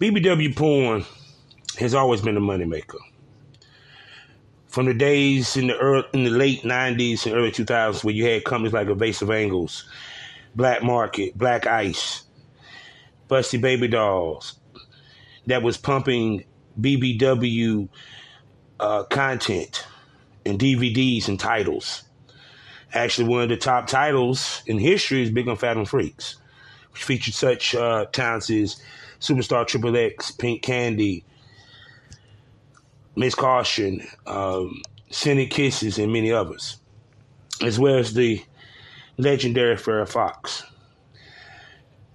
BBW porn has always been a moneymaker. From the days in the early, in the late '90s and early 2000s, where you had companies like Evasive Angles, Black Market, Black Ice, Busty Baby Dolls, that was pumping BBW uh, content and DVDs and titles. Actually, one of the top titles in history is Big on Fat on Freaks, which featured such uh, talents as Superstar Triple X, Pink Candy, Miss Caution, um, Scented Kisses, and many others, as well as the legendary Farrah Fox.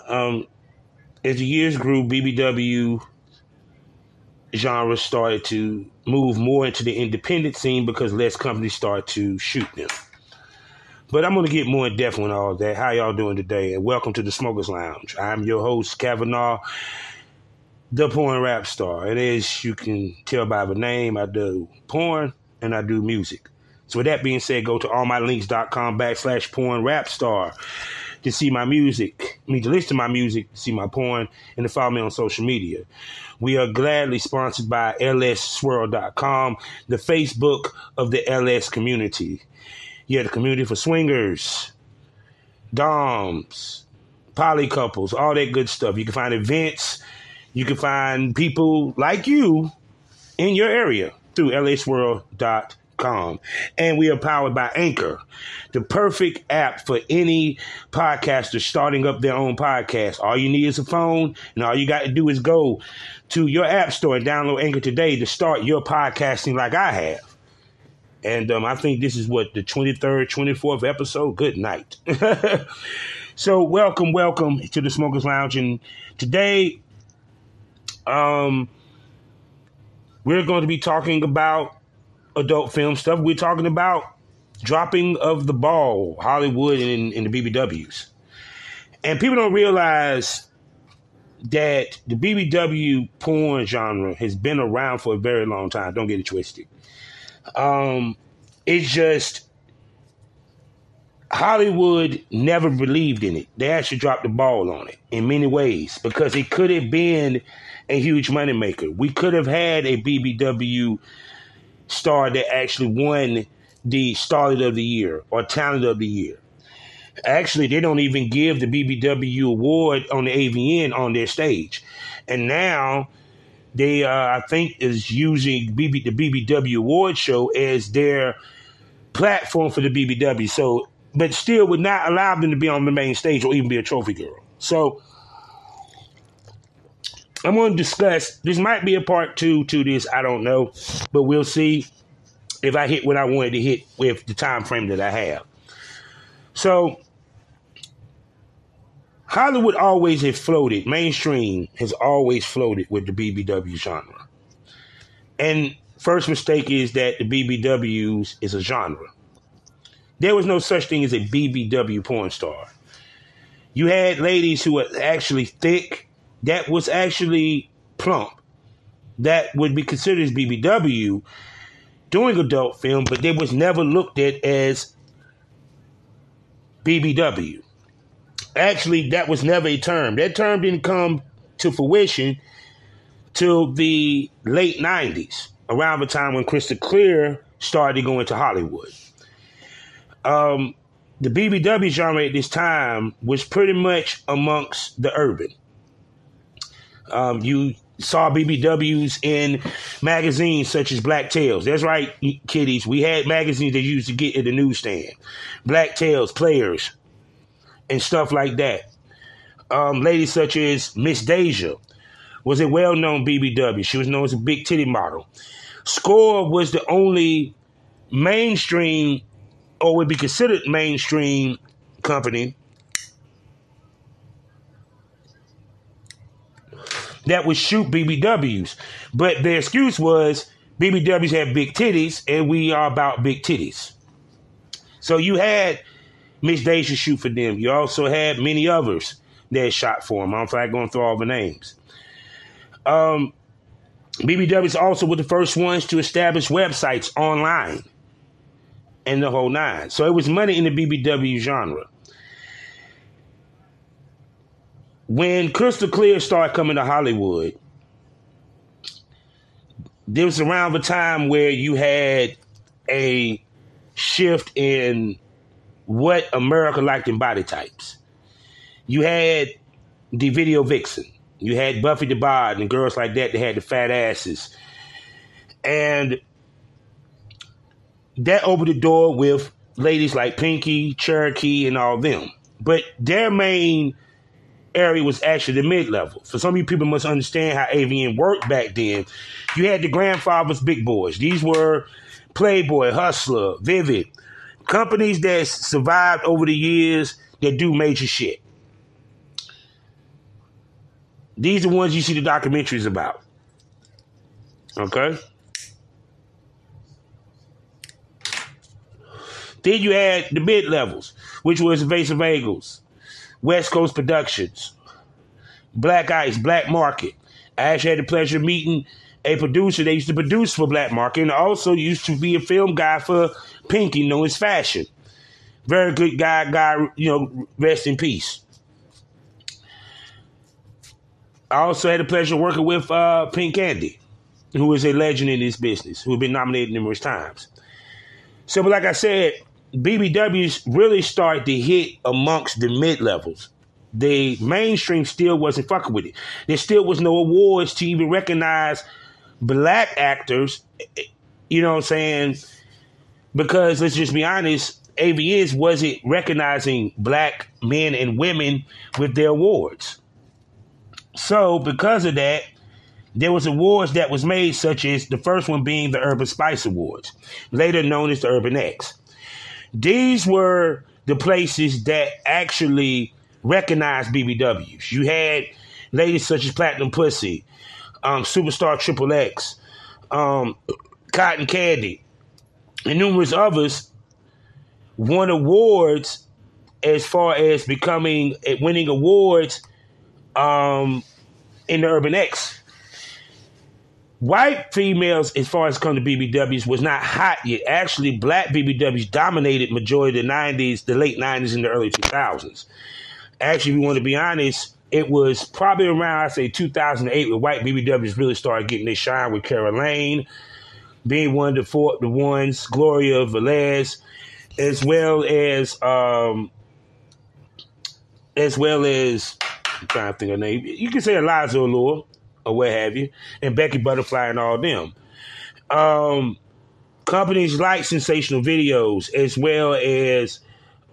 Um, as the years grew, BBW genre started to move more into the independent scene because less companies started to shoot them. But I'm going to get more in depth on all that. How y'all doing today? And welcome to the Smokers Lounge. I'm your host, Kavanaugh, the porn rap star. And as you can tell by the name, I do porn and I do music. So with that being said, go to allmylinks.com backslash porn rap star to see my music, I mean to listen to my music, see my porn, and to follow me on social media. We are gladly sponsored by lsswirl.com, the Facebook of the LS community. You have a community for swingers, doms, poly couples, all that good stuff. You can find events. You can find people like you in your area through lsworld.com com. And we are powered by Anchor, the perfect app for any podcaster starting up their own podcast. All you need is a phone, and all you got to do is go to your app store and download Anchor today to start your podcasting like I have. And um, I think this is what the 23rd, 24th episode. Good night. so, welcome, welcome to the Smokers Lounge. And today, um, we're going to be talking about adult film stuff. We're talking about dropping of the ball, Hollywood and in, the BBWs. And people don't realize that the BBW porn genre has been around for a very long time. Don't get it twisted. Um, it's just Hollywood never believed in it. They actually dropped the ball on it in many ways because it could have been a huge moneymaker. We could have had a BBW star that actually won the Starlet of the Year or Talent of the Year. Actually, they don't even give the BBW award on the AVN on their stage. And now they, uh, I think, is using BB, the BBW award show as their platform for the BBW. So, but still would not allow them to be on the main stage or even be a trophy girl. So, I'm going to discuss. This might be a part two to this. I don't know, but we'll see if I hit what I wanted to hit with the time frame that I have. So, Hollywood always has floated. Mainstream has always floated with the BBW genre. And first mistake is that the BBWs is a genre. There was no such thing as a BBW porn star. You had ladies who were actually thick that was actually plump, that would be considered as BBW doing adult film, but they was never looked at as BBW. Actually, that was never a term. That term didn't come to fruition till the late 90s, around the time when Crystal Clear started going to Hollywood. Um, the BBW genre at this time was pretty much amongst the urban. Um, you saw BBWs in magazines such as Black Tales. That's right, kiddies. We had magazines that used to get at the newsstand. Black Tales, Players, and stuff like that. Um, ladies such as Miss Deja was a well-known BBW. She was known as a big titty model. Score was the only mainstream, or would be considered mainstream company that would shoot BBWs. But their excuse was BBWs have big titties and we are about big titties. So you had Miss Deja shoot for them. You also had many others that shot for them. I'm not going through all the names. Um, BBWs also were the first ones to establish websites online and the whole nine. So it was money in the BBW genre. when Crystal Clear started coming to Hollywood, there was around the time where you had a shift in what America liked in body types. You had the video vixen. You had Buffy the Bod and girls like that that had the fat asses. And that opened the door with ladies like Pinky, Cherokee, and all them. But their main area was actually the mid level. For some of you people must understand how AVN worked back then. You had the grandfathers, big boys. These were Playboy, Hustler, Vivid, companies that survived over the years that do major shit. These are the ones you see the documentaries about. Okay? Then you had the mid levels, which was Evasive Angles, West Coast Productions, Black Ice, Black Market. I actually had the pleasure of meeting a producer that used to produce for Black Market and also used to be a film guy for Pinky, known as Fashion. Very good guy, guy, you know, rest in peace. I also had the pleasure of working with uh, Pink Candy, who is a legend in this business, who has been nominated numerous times. So, but like I said, BBWs really started to hit amongst the mid levels. The mainstream still wasn't fucking with it. There still was no awards to even recognize black actors. You know what I'm saying? Because let's just be honest, AVNs wasn't recognizing black men and women with their awards. So because of that, there was awards that was made, such as the first one being the Urban Spice Awards, later known as the Urban X. These were the places that actually recognized BBWs. You had ladies such as Platinum Pussy, um, Superstar Triple X, um, Cotton Candy, and numerous others won awards as far as becoming winning awards um, in the Urban X. White females, as far as come to BBWs, was not hot yet. Actually, black BBWs dominated majority of the 90s, the late 90s, and the early 2000s. Actually, if we want to be honest, it was probably around, I say, 2008 where white BBWs really started getting their shine with Kara Lane, being one of the, four, the ones, Gloria Velez, as well as um, as well as I'm trying to think of name. You can say Eliza Allure or what have you, and Becky Butterfly and all them. Um, companies like Sensational Videos, as well as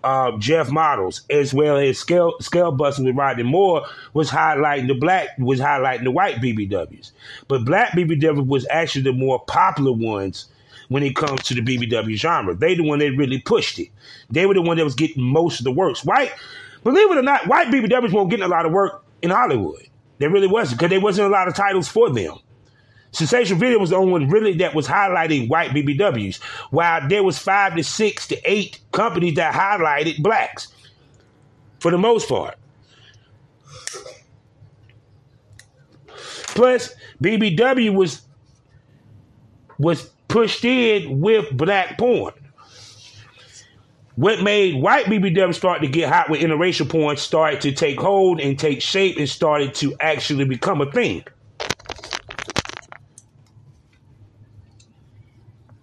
uh, Jeff Models, as well as Scale Scale Busting with Rodney Moore, was highlighting the black, was highlighting the white BBWs. But black BBW was actually the more popular ones when it comes to the BBW genre. They the one that really pushed it. They were the one that was getting most of the works. White, believe it or not, white BBWs weren't getting a lot of work in Hollywood. There really wasn't because there wasn't a lot of titles for them. Sensational Video was the only one really that was highlighting white BBWs, while there was five to six to eight companies that highlighted blacks, for the most part. Plus, BBW was was pushed in with black porn. What made white BBW start to get hot with interracial porn started to take hold and take shape and started to actually become a thing.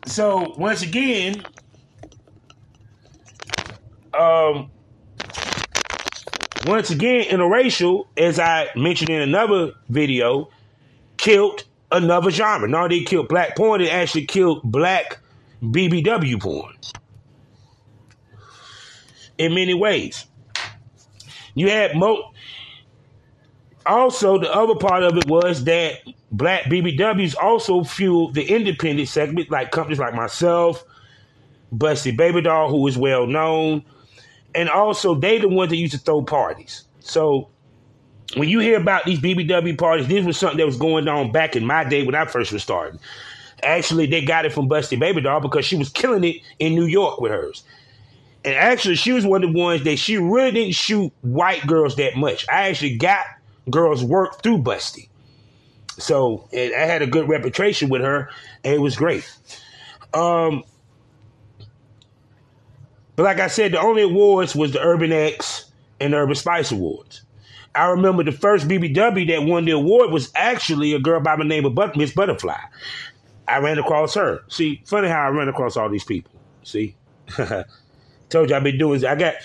So once again, um, once again, interracial, as I mentioned in another video, killed another genre. Now they killed black porn, it actually killed black BBW porn in many ways. You had mo. Also, the other part of it was that black BBWs also fueled the independent segment, like companies like myself, Busty Baby Doll, who is well known, and also they the ones that used to throw parties. So when you hear about these BBW parties, this was something that was going on back in my day when I first was starting. Actually, they got it from Busty Baby Doll because she was killing it in New York with hers. And actually, she was one of the ones that she really didn't shoot white girls that much. I actually got girls work through Busty. So I had a good reputation with her, and it was great. Um, but like I said, the only awards was the Urban X and the Urban Spice Awards. I remember the first BBW that won the award was actually a girl by the name of Miss Butterfly. I ran across her. See, funny how I run across all these people. See, told you I've been doing. I got.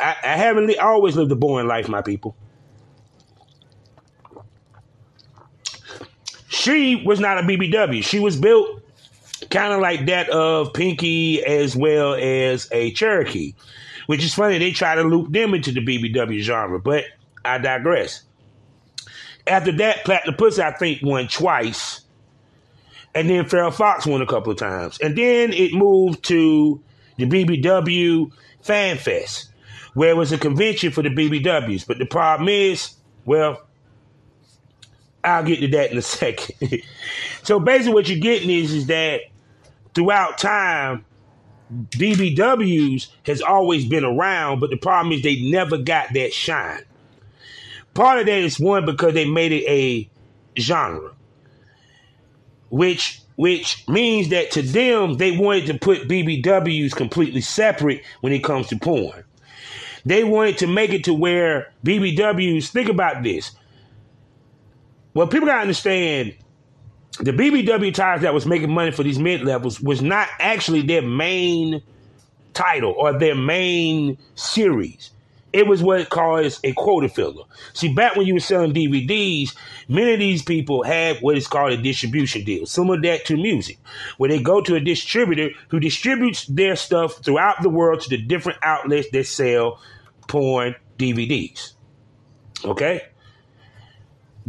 I, I haven't li- I always lived a boring life, my people. She was not a BBW. She was built kind of like that of Pinky as well as a Cherokee, which is funny. They try to loop them into the BBW genre, but I digress. After that, Platinum Pussy, I think, won twice. And then Farrah Fox won a couple of times. And then it moved to the BBW Fan Fest, where it was a convention for the BBWs. But the problem is, well, I'll get to that in a second. so basically, what you're getting is, is that throughout time, BBWs has always been around, but the problem is they never got that shine. Part of that is one because they made it a genre, which which means that to them they wanted to put BBWs completely separate when it comes to porn. They wanted to make it to where BBWs think about this. Well, people gotta understand the BBW titles that was making money for these mid levels was not actually their main title or their main series. It was what it calls a quota filler. See, back when you were selling DVDs, many of these people had what is called a distribution deal, similar that to music, where they go to a distributor who distributes their stuff throughout the world to the different outlets that sell porn DVDs. Okay?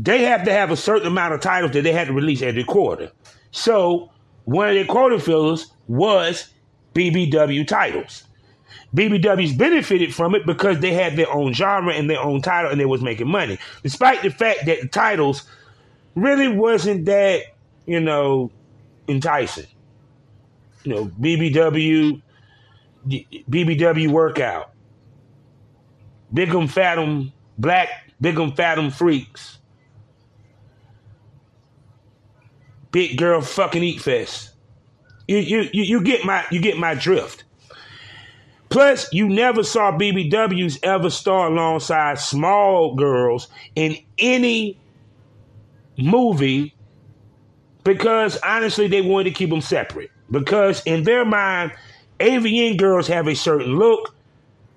They have to have a certain amount of titles that they had to release every quarter. So, one of their quarter fillers was BBW titles. BBWs benefited from it because they had their own genre and their own title and they was making money. Despite the fact that the titles really wasn't that, you know, enticing. You know, BBW, BBW workout, Bigum Fathom, Black Bigum Fathom Freaks, Big Girl Fucking Eat Fest. You, you, you, you get my you get my drift. Plus, you never saw BBWs ever star alongside small girls in any movie because honestly, they wanted to keep them separate. Because in their mind, AVN girls have a certain look.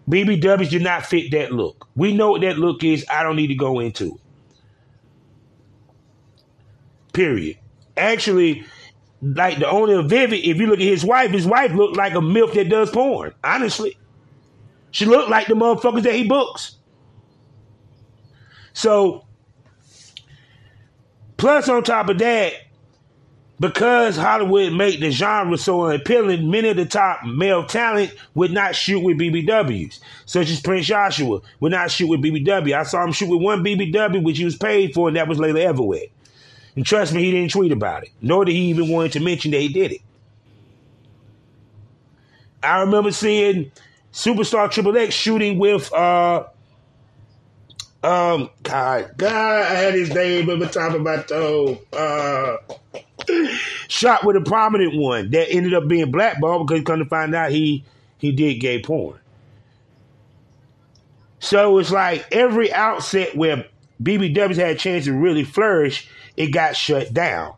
BBWs do not fit that look. We know what that look is. I don't need to go into it. Period. Actually, like the owner of Vivid, if you look at his wife, his wife looked like a MILF that does porn. Honestly. She looked like the motherfuckers that he books. So, plus on top of that, because Hollywood made the genre so appealing, many of the top male talent would not shoot with BBWs, such as Prince Yahshua would not shoot with BBW. I saw him shoot with one BBW, which he was paid for, and that was Lalah Everett. And trust me, he didn't tweet about it, nor did he even want to mention that he did it. I remember seeing Superstar Triple X shooting with uh um God God I had his name on the top of my toe. Uh shot with a prominent one that ended up being blackballed because come to find out he he did gay porn. So it's like every outset where BBWs had a chance to really flourish, it got shut down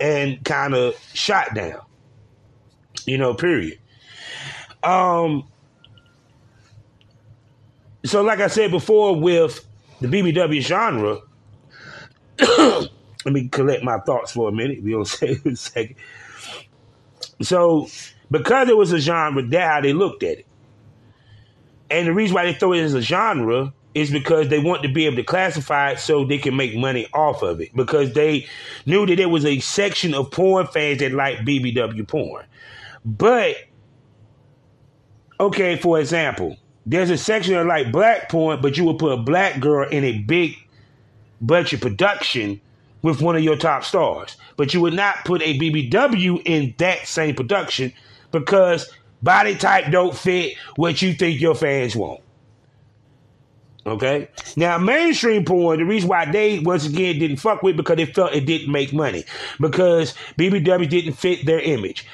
and kind of shot down. You know, period. Um so like I said before with the BBW genre, let me collect my thoughts for a minute. We don't say a second. So because it was a genre, that's how they looked at it. And the reason why they throw it as a genre is because they want to be able to classify it so they can make money off of it. Because they knew that there was a section of porn fans that like BBW porn. But okay, for example, there's a section of like black porn, but you would put a black girl in a big budget production with one of your top stars. But you would not put a BBW in that same production because body type don't fit what you think your fans want. Okay? Now, mainstream porn, the reason why they, once again, didn't fuck with because they felt it didn't make money. Because BBW didn't fit their image.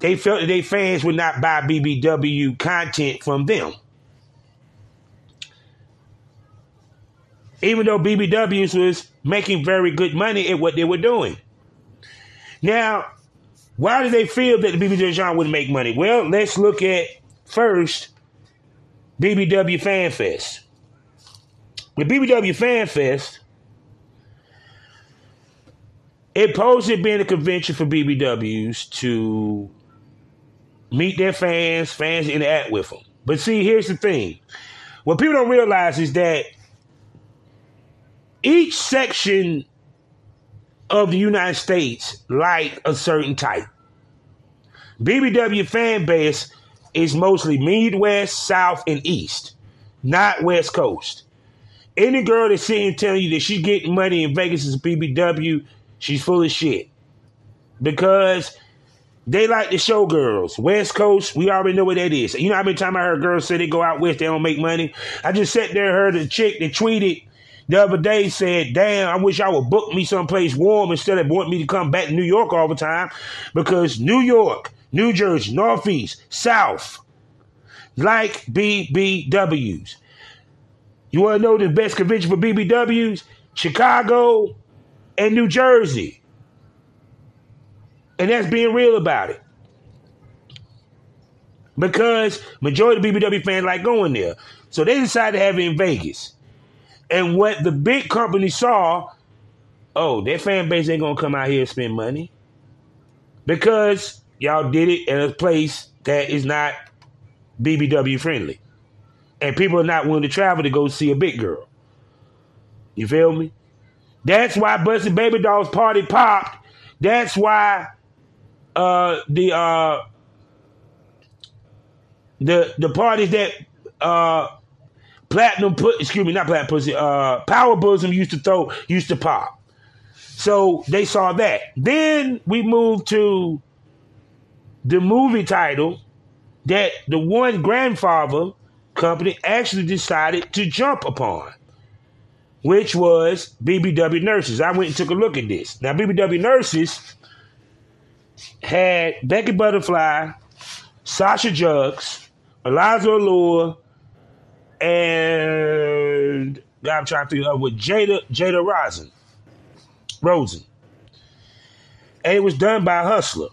They felt that their fans would not buy BBW content from them. Even though BBWs was making very good money at what they were doing. Now, Why do they feel that the BBW genre wouldn't make money? Well, let's look at first BBW Fan Fest. The BBW Fan Fest, it posed it being a convention for BBWs to meet their fans, fans interact with them. But see, here's the thing. What people don't realize is that each section of the United States like a certain type. BBW fan base is mostly Midwest, South, and East, not West Coast. Any girl that's sitting telling you that she's getting money in Vegas is a BBW, she's full of shit. Because they like the showgirls. West Coast, we already know what that is. You know how many times I heard girls say they go out west, they don't make money? I just sat there heard a chick that tweeted the other day said, damn, I wish I would book me someplace warm instead of wanting me to come back to New York all the time. Because New York, New Jersey, Northeast, South, like BBWs. You want to know the best convention for BBWs? Chicago and New Jersey. And that's being real about it. Because majority of BBW fans like going there. So they decided to have it in Vegas. And what the big company saw, oh, their fan base ain't gonna come out here and spend money. Because y'all did it at a place that is not BBW friendly. And people are not willing to travel to go see a big girl. You feel me? That's why Busty Baby Doll's party popped. That's why uh, the uh, the the parties that uh, platinum put excuse me not platinum pussy uh, power bosom used to throw used to pop. So they saw that. Then we moved to the movie title that the one grandfather company actually decided to jump upon, which was BBW Nurses. I went and took a look at this. Now, BBW Nurses had Becky Butterfly, Sasha Jugs, Eliza Allure, and I'm trying to think of with Jada Jada Rosen. Rosen. And it was done by Hustler.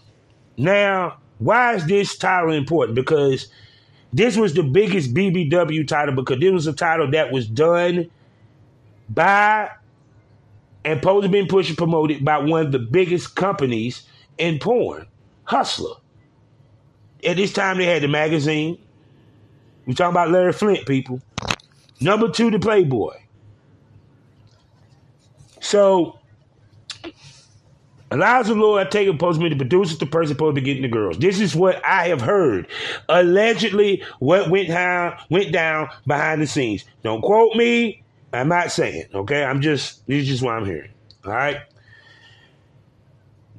Now, why is this title important? Because this was the biggest BBW title because this was a title that was done by and supposed to be pushed and promoted by one of the biggest companies in porn, Hustler. At this time, they had the magazine. We're talking about Larry Flynt, people. Number two, the Playboy. So, Eliza Lloyd Taylor supposed to be the producer, the person supposed to be getting the girls. This is what I have heard. Allegedly, what went down went down behind the scenes. Don't quote me. I'm not saying. Okay, I'm just this is just what I'm hearing. All right.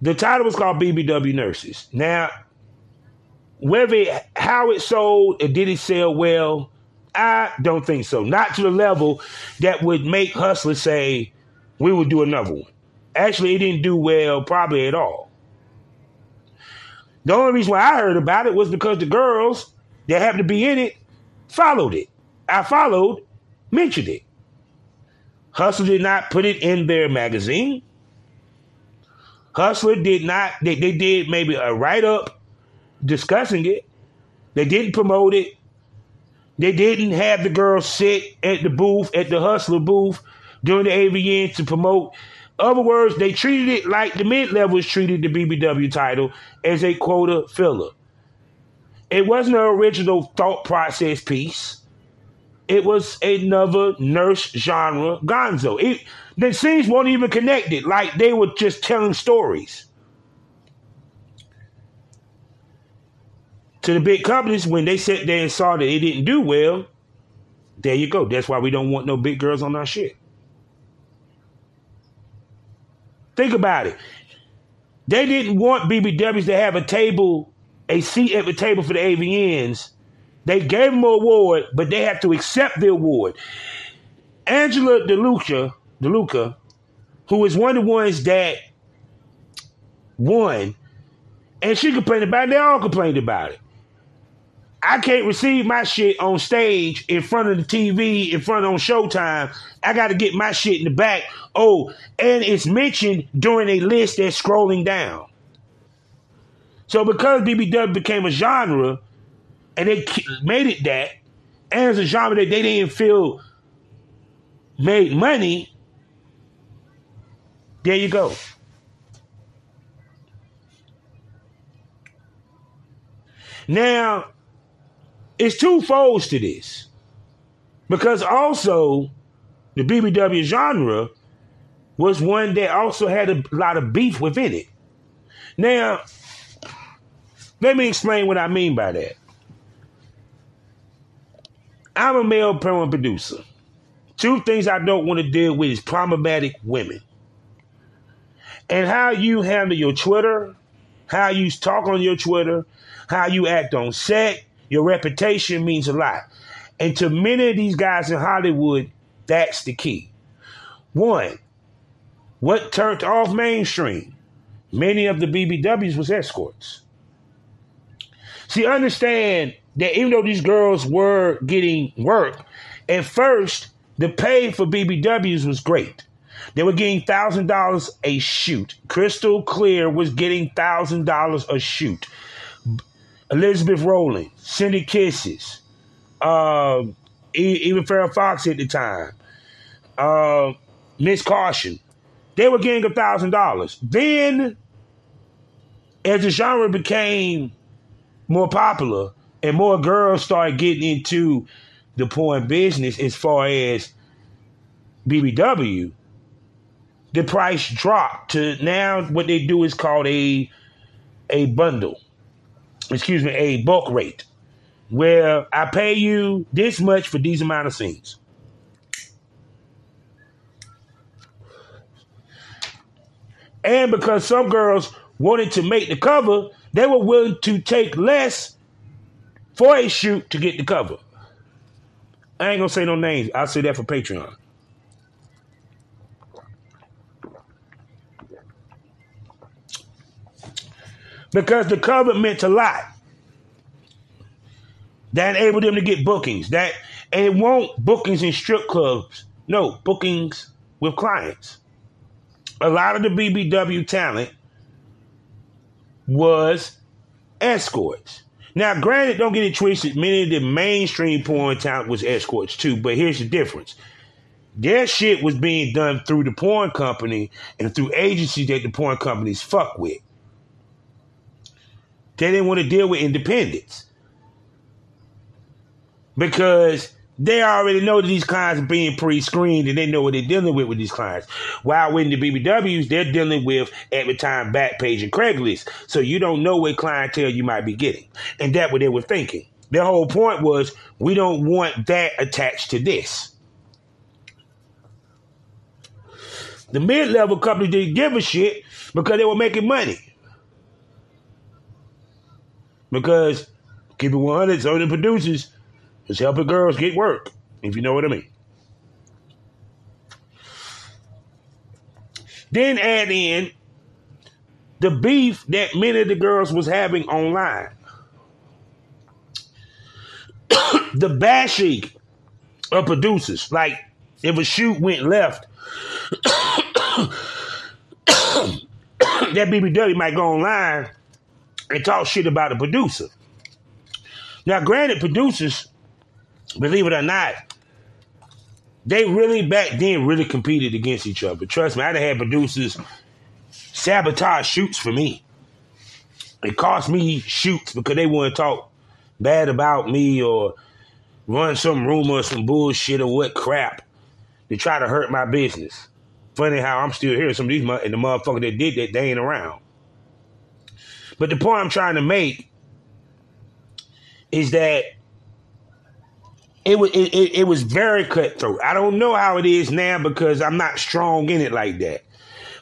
The title was called BBW Nurses. Now, whether it, how it sold and did it sell well, I don't think so. Not to the level that would make hustlers say we would do another one. Actually, it didn't do well, probably at all. The only reason why I heard about it was because the girls that happened to be in it followed it. I followed, mentioned it. Hustler did not put it in their magazine. Hustler did not, they, they did maybe a write up discussing it. They didn't promote it. They didn't have the girls sit at the booth, at the Hustler booth during the AVN to promote. Other words, they treated it like the mid levels treated the BBW title as a quota filler. It wasn't an original thought process piece. It was another nurse genre gonzo. It, the scenes weren't even connected, like they were just telling stories. To the big companies, when they sat there and saw that it didn't do well, there you go. That's why we don't want no big girls on our shit. Think about it. They didn't want BBWs to have a table, a seat at the table for the AVNs they gave them an award, but they have to accept the award. Angela DeLuca, DeLuca, who is one of the ones that won, and she complained about it, they all complained about it. I can't receive my shit on stage in front of the TV, in front on Showtime. I got to get my shit in the back. Oh, and it's mentioned during a list that's scrolling down. So because BBW became a genre, and they made it that, and as a genre that they didn't feel made money, there you go. Now, it's two folds to this. Because also, the BBW genre was one that also had a lot of beef within it. Now, let me explain what I mean by that. I'm a male porn producer. Two things I don't want to deal with is problematic women. And how you handle your Twitter, how you talk on your Twitter, how you act on set, your reputation means a lot. And to many of these guys in Hollywood, that's the key. One, what turned off mainstream? Many of the BBWs was escorts. See, understand that even though these girls were getting work, at first the pay for BBWs was great. They were getting thousand dollars a shoot. Crystal Clear was getting thousand dollars a shoot. Elizabeth Rowland, Cindy Kisses, um, even Farrah Fox at the time, uh, Miss Caution, they were getting a thousand dollars. Then, as the genre became more popular and more girls started getting into the porn business, as far as BBW, the price dropped to now what they do is called a a bundle excuse me, a bulk rate where I pay you this much for these amount of scenes. And because some girls wanted to make the cover, they were willing to take less for a shoot to get the cover. I ain't gonna say no names. I'll say that for Patreon. Because the cover meant a lot. That enabled them to get bookings. That and it won't bookings in strip clubs. No, bookings with clients. A lot of the BBW talent was escorts. Now, granted, don't get it twisted. Many of the mainstream porn talent was escorts too, but here's the difference. Their shit was being done through the porn company and through agencies that the porn companies fuck with. They didn't want to deal with independence because they already know that these clients are being pre-screened and they know what they're dealing with with these clients. While with the BBWs, they're dealing with every time Backpage and Craigslist. So you don't know what clientele you might be getting. And that's what they were thinking. Their whole point was, we don't want that attached to this. The mid-level companies didn't give a shit because they were making money. Because keep it 100, so the producers is helping girls get work, if you know what I mean. Then add in the beef that many of the girls was having online. the bashing of producers. Like if a shoot went left, that BBW might go online and talk shit about the producer. Now, granted, producers, believe it or not, they really back then really competed against each other. Trust me, I'd have had producers sabotage shoots for me. It cost me shoots because they to talk bad about me or run some rumor, some bullshit or what crap to try to hurt my business. Funny how I'm still here. Some of these and the motherfucker that did that, they ain't around. But the point I'm trying to make is that it was it, it, it, was very cutthroat. I don't know how it is now because I'm not strong in it like that.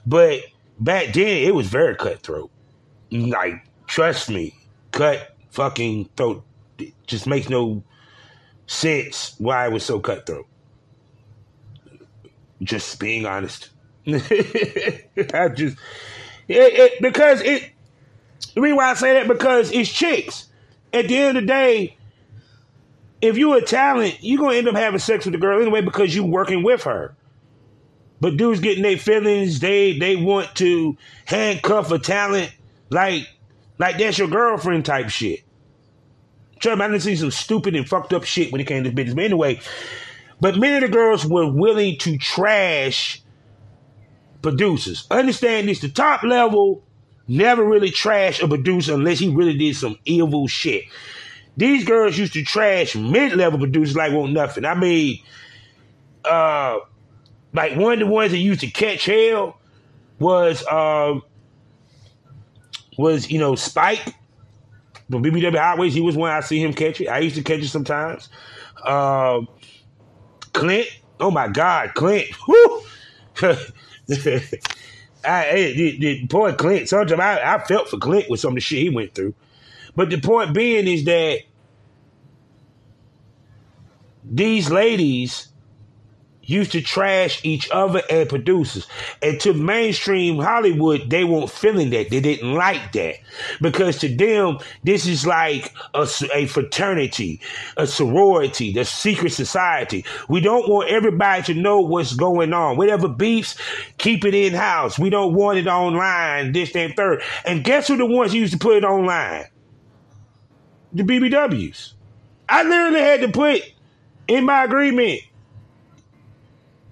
But back then it was very cutthroat. Like, trust me, cut fucking throat. It just makes no sense why it was so cutthroat. Just being honest. I just it, it, because it the reason why I say that because it's chicks. At the end of the day, if you're a talent, you're gonna end up having sex with the girl anyway because you're working with her. But dudes getting their feelings, they they want to handcuff a talent like Like that's your girlfriend type shit. Trust me, I didn't see some stupid and fucked up shit when it came to business. But anyway, but many of the girls were willing to trash producers. Understand this: the top level never really trash a producer unless he really did some evil shit. These girls used to trash mid-level producers like want nothing. I mean, uh, like one of the ones that used to catch hell was uh, was you know Spike from BBW Highways. He was one I see him catch it. I used to catch it sometimes. Uh, Clint, oh my God, Clint. I, the, the point Clint, sometimes I, I felt for Clint with some of the shit he went through. But the point being is that these ladies used to trash each other and producers. And to mainstream Hollywood, they weren't feeling that. They didn't like that. Because to them, this is like a, a fraternity, a sorority, the secret society. We don't want everybody to know what's going on. Whatever beefs, keep it in house. We don't want it online, this, and third. And guess who the ones who used to put it online? The BBWs. I literally had to put in my agreement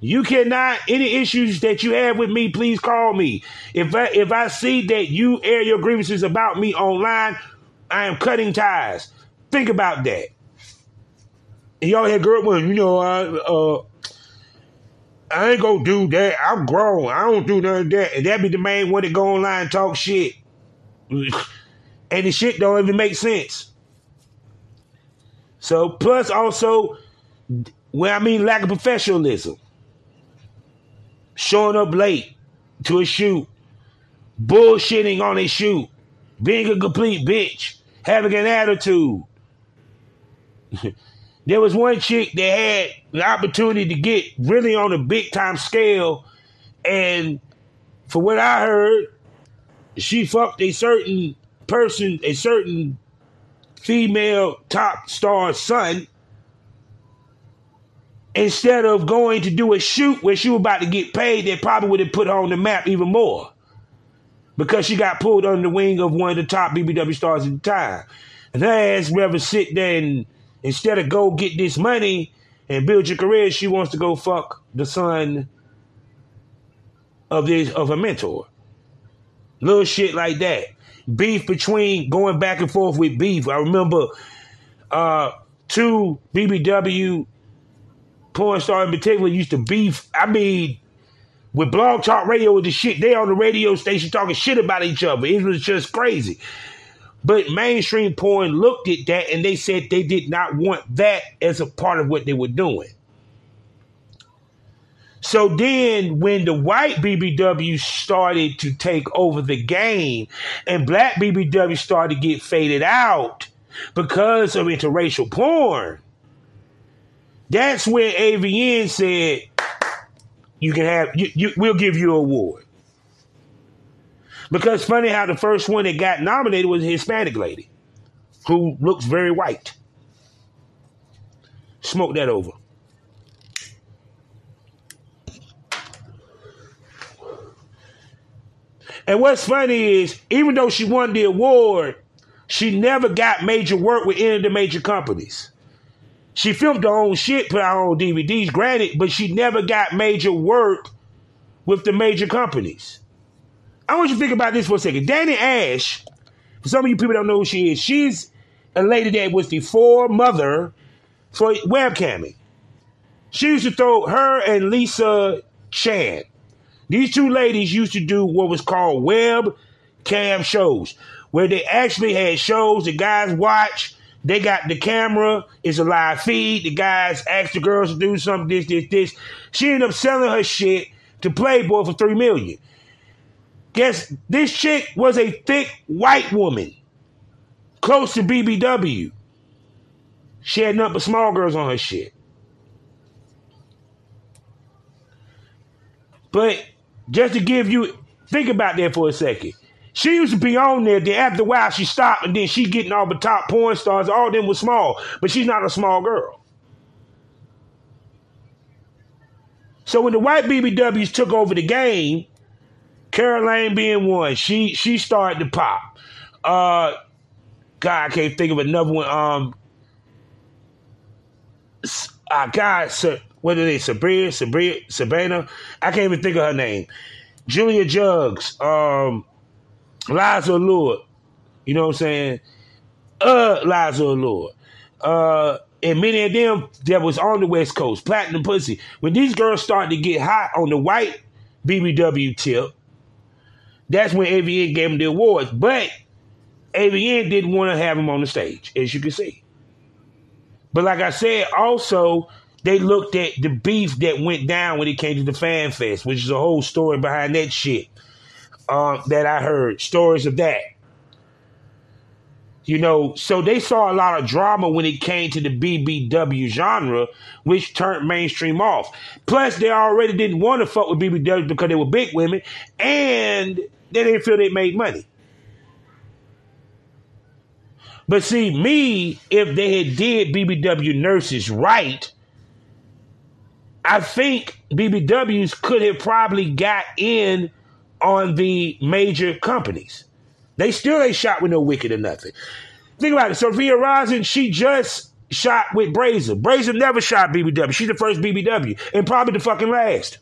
you cannot any issues that you have with me, please call me. If I if I see that you air your grievances about me online, I am cutting ties. Think about that. And y'all had girl, well, you know, I uh I ain't gonna do that. I'm grown. I don't do none of that. And that be the main one that go online talk shit. and the shit don't even make sense. So plus also, well, I mean lack of professionalism showing up late to a shoot, bullshitting on a shoot, being a complete bitch, having an attitude. there was one chick that had the opportunity to get really on a big time scale, and for what I heard, she fucked a certain person, a certain female top star son instead of going to do a shoot where she was about to get paid, they probably would have put her on the map even more. Because she got pulled under the wing of one of the top BBW stars at the time. And her ass rather sit there and instead of go get this money and build your career, she wants to go fuck the son of this of a mentor. Little shit like that. Beef between going back and forth with beef. I remember uh two BBW porn star in particular used to beef. I mean, with Blog Talk Radio with the shit, they on the radio station talking shit about each other. It was just crazy. But mainstream porn looked at that and they said they did not want that as a part of what they were doing. So then, when the white BBW started to take over the game and black BBW started to get faded out because of interracial porn, that's where AVN said, you can have, you, you, we'll give you an award. Because funny how the first one that got nominated was a Hispanic lady who looks very white. Smoke that over. And what's funny is, even though she won the award, she never got major work with any of the major companies. She filmed her own shit, put out her own DVDs, granted, but she never got major work with the major companies. I want you to think about this for a second. Danni Ashe, for some of you people don't know who she is, she's a lady that was the foremother for webcamming. She used to throw her and Lisa Chan. These two ladies used to do what was called web cam shows, where they actually had shows the guys watch they got the camera, it's a live feed. The guys ask the girls to do something, this, this, this. She ended up selling her shit to Playboy for three million. Guess this chick was a thick white woman, close to BBW. She had nothing but small girls on her shit. But just to give you, think about that for a second. She used to be on there. Then after a while, she stopped, and then she getting all the top porn stars. All them was small, but she's not a small girl. So when the white BBWs took over the game, Caroline being one, she she started to pop. Uh, God, I can't think of another one. Um, uh, God, Sir, what are they? Sabrina, Sabrina, Sabina. I can't even think of her name. Julia Jugs, um, Liza Lord. You know what I'm saying? Uh, Liza Lord. Uh, and many of them that was on the West Coast, Platinum Pussy. When these girls started to get hot on the white BBW tip, that's when AVN gave them the awards. But AVN didn't want to have them on the stage, as you can see. But like I said, also they looked at the beef that went down when it came to the fan fest, which is a whole story behind that shit um, that I heard. Stories of that. You know, so they saw a lot of drama when it came to the BBW genre, which turned mainstream off. Plus, they already didn't want to fuck with BBW because they were big women, and they didn't feel they made money. But see, me, if they had did BBW nurses right, I think BBWs could have probably got in on the major companies. They still ain't shot with no wicked or nothing. Think about it. Sophia Rosin, she just shot with Brazzers. Brazzers never shot BBW. She's the first BBW and probably the fucking last.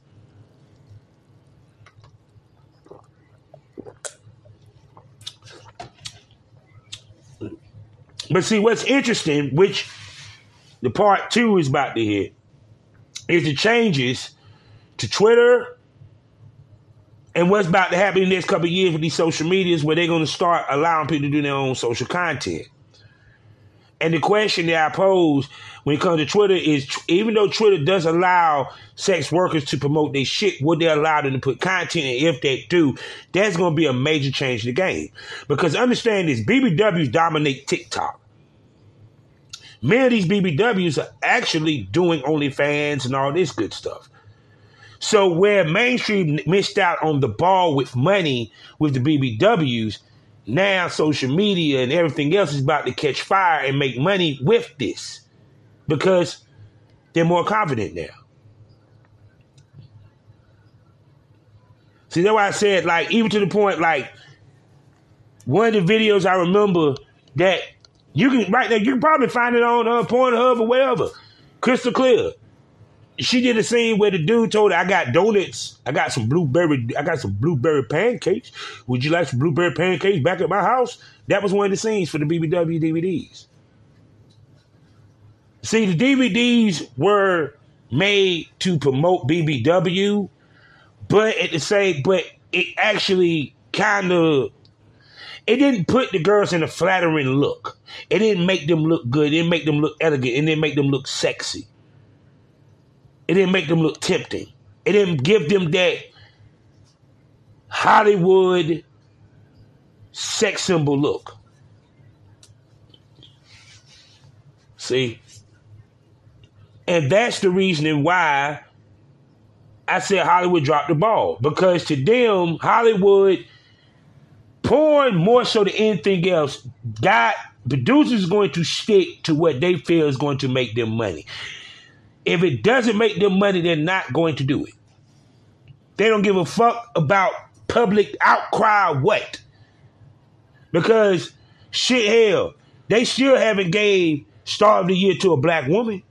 But see, what's interesting, which the part two is about to hit, is the changes to Twitter and what's about to happen in the next couple of years with these social medias where they're going to start allowing people to do their own social content. And the question that I pose when it comes to Twitter is even though Twitter does allow sex workers to promote their shit, would they allow them to put content? And if they do, that's going to be a major change in the game. Because understand this BBWs dominate TikTok. Many of these BBWs are actually doing OnlyFans and all this good stuff. So where mainstream missed out on the ball with money with the BBWs, now social media and everything else is about to catch fire and make money with this because they're more confident now. See, that's why I said, like, even to the point, like, one of the videos I remember that you can right now, you can probably find it on uh, Pornhub or whatever. Crystal clear she did a scene where the dude told her, I got donuts. I got some blueberry. I got some blueberry pancakes. Would you like some blueberry pancakes back at my house? That was one of the scenes for the BBW DVDs. See, the DVDs were made to promote BBW, but at the same, but it actually kind of, it didn't put the girls in a flattering look. It didn't make them look good. It didn't make them look elegant. It didn't make them look sexy. It didn't make them look tempting. It didn't give them that Hollywood sex symbol look. See? And that's the reasoning why I said Hollywood dropped the ball. Because to them, Hollywood, porn more so than anything else, got producers going to stick to what they feel is going to make them money. If it doesn't make them money, they're not going to do it. They don't give a fuck about public outcry what. Because shit hell, they still haven't gave Star of the Year to a black woman.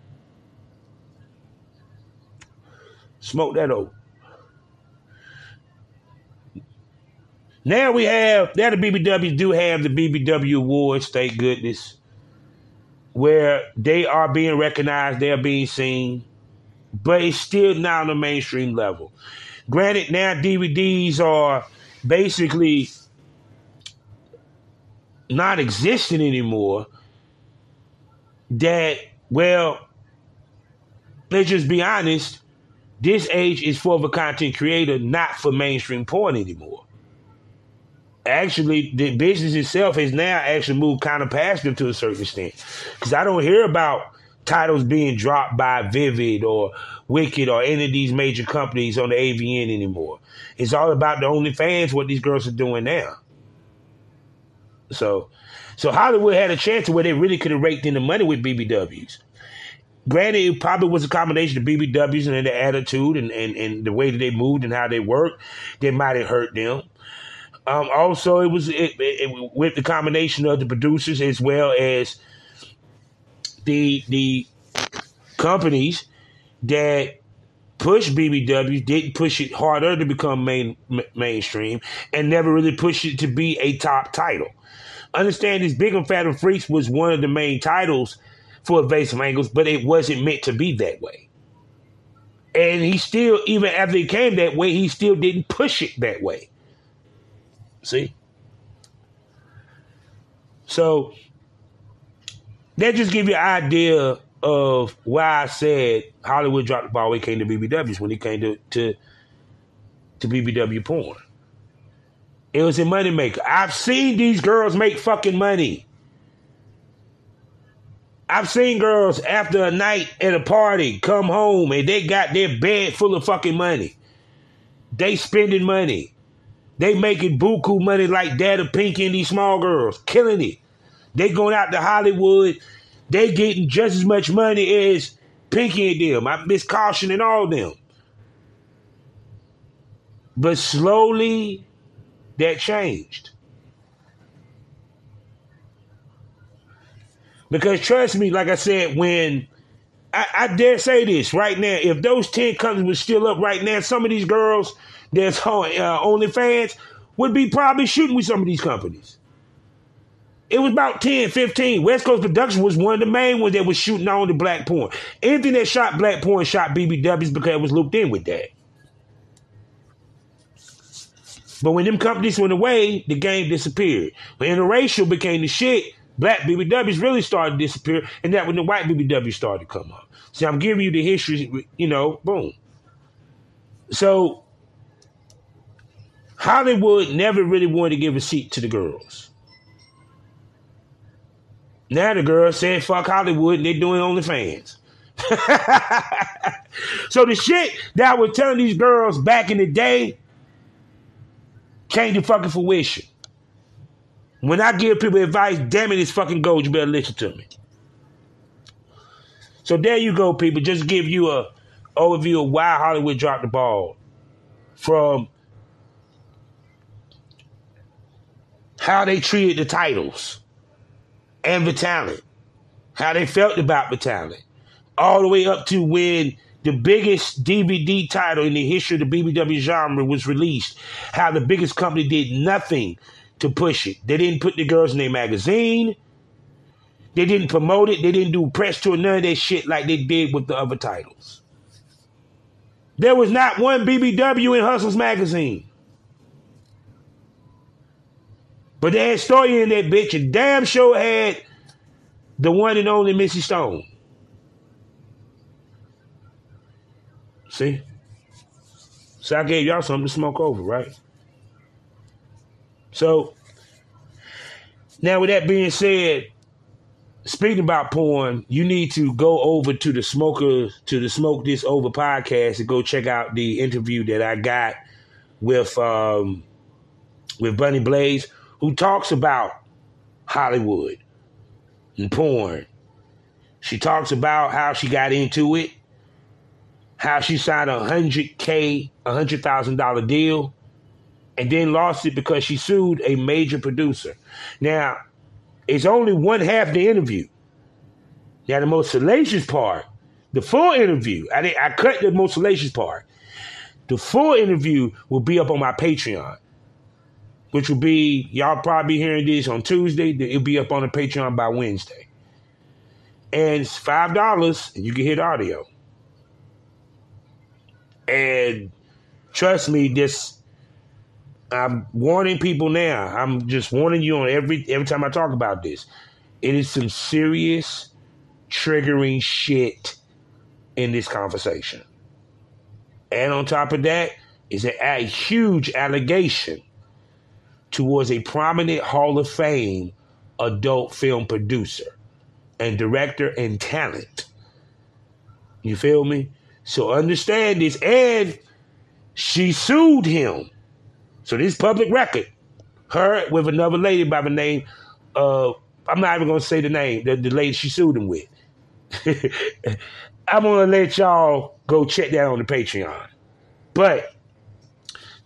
Smoke that over. Now we have, now the BBW do have the BBW Awards, thank goodness where they are being recognized, they are being seen, but it's still not on the mainstream level. Granted, now DVDs are basically not existing anymore. That, well, let's just be honest, this age is for the content creator, not for mainstream porn anymore actually the business itself has now actually moved kind of past them to a certain extent. Because I don't hear about titles being dropped by Vivid or Wicked or any of these major companies on the AVN anymore. It's all about the OnlyFans, what these girls are doing now. So, so Hollywood had a chance where they really could have raked in the money with BBWs. Granted, it probably was a combination of BBWs and their attitude and, and, and the way that they moved and how they worked that might have hurt them. Um, also, it was it, it, with the combination of the producers as well as the the companies that push BBW didn't push it harder to become main mainstream and never really pushed it to be a top title. Understand this Big and Fat and Freaks was one of the main titles for Evasive Angles, but it wasn't meant to be that way. And he still, even after it came that way, he still didn't push it that way. See? So that just give you an idea of why I said Hollywood dropped the ball when it came to BBWs when it came to to, to BBW porn. It was a moneymaker. I've seen these girls make fucking money. I've seen girls after a night at a party come home and they got their bed full of fucking money. They spending money. They making buku money like Dada Pink and these small girls, killing it. They going out to Hollywood. They getting just as much money as Pinky and them. I miss Caution and all them. But slowly, that changed. Because trust me, like I said, when I, I, dare say this right now, if those 10 companies were still up right now, some of these girls that's uh, OnlyFans would be probably shooting with some of these companies. It was about 10, 15. West Coast Production was one of the main ones that was shooting on the black porn. Anything that shot black porn shot BBWs because it was looped in with that. But when them companies went away, the game disappeared. When interracial became the shit, black BBWs really started to disappear, and that when the white BBWs started to come up. See, I'm giving you the history, you know, boom. So Hollywood never really wanted to give a seat to the girls. Now the girls said fuck Hollywood and they're doing OnlyFans. so the shit that I was telling these girls back in the day came to fucking fruition. When I give people advice, damn it, it's fucking gold. You better listen to me. So there you go, people. Just give you a overview of why Hollywood dropped the ball from how they treated the titles and the talent, how they felt about the talent, all the way up to when the biggest DVD title in the history of the BBW genre was released, how the biggest company did nothing to push it. They didn't put the girls in their magazine. They didn't promote it. They didn't do press tour, none of that shit like they did with the other titles. There was not one BBW in Hustler's magazine. But they had story in that bitch, and damn sure had the one and only Missy Stone. See? So I gave y'all something to smoke over, right? So now with that being said, speaking about porn, you need to go over to the smoker to the smoke this over podcast and go check out the interview that I got with um with Bunny Blaze who talks about Hollywood and porn. She talks about how she got into it, how she signed a hundred K, a hundred thousand dollar deal, and then lost it because she sued a major producer. Now, it's only one half the interview. Now, the most salacious part, the full interview, I, I cut the most salacious part. The full interview will be up on my Patreon which will be y'all probably hearing this on Tuesday. It'll be up on the Patreon by Wednesday. And it's five dollars and you can hear the audio. And trust me, this I'm warning people now. I'm just warning you on every every time I talk about this. It is some serious triggering shit in this conversation. And on top of that, is a, a huge allegation towards a prominent Hall of Fame adult film producer and director and talent. You feel me? So understand this. And she sued him. So this public record. Her with another lady by the name of, I'm not even going to say the name, the, the lady she sued him with. I'm going to let y'all go check that on the Patreon. But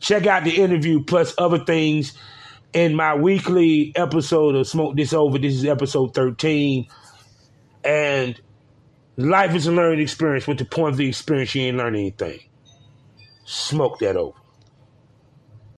Check out the interview plus other things in my weekly episode of Smoke This Over. This is episode 13. And life is a learning experience. With the point of the experience, you ain't learning anything. Smoke that over.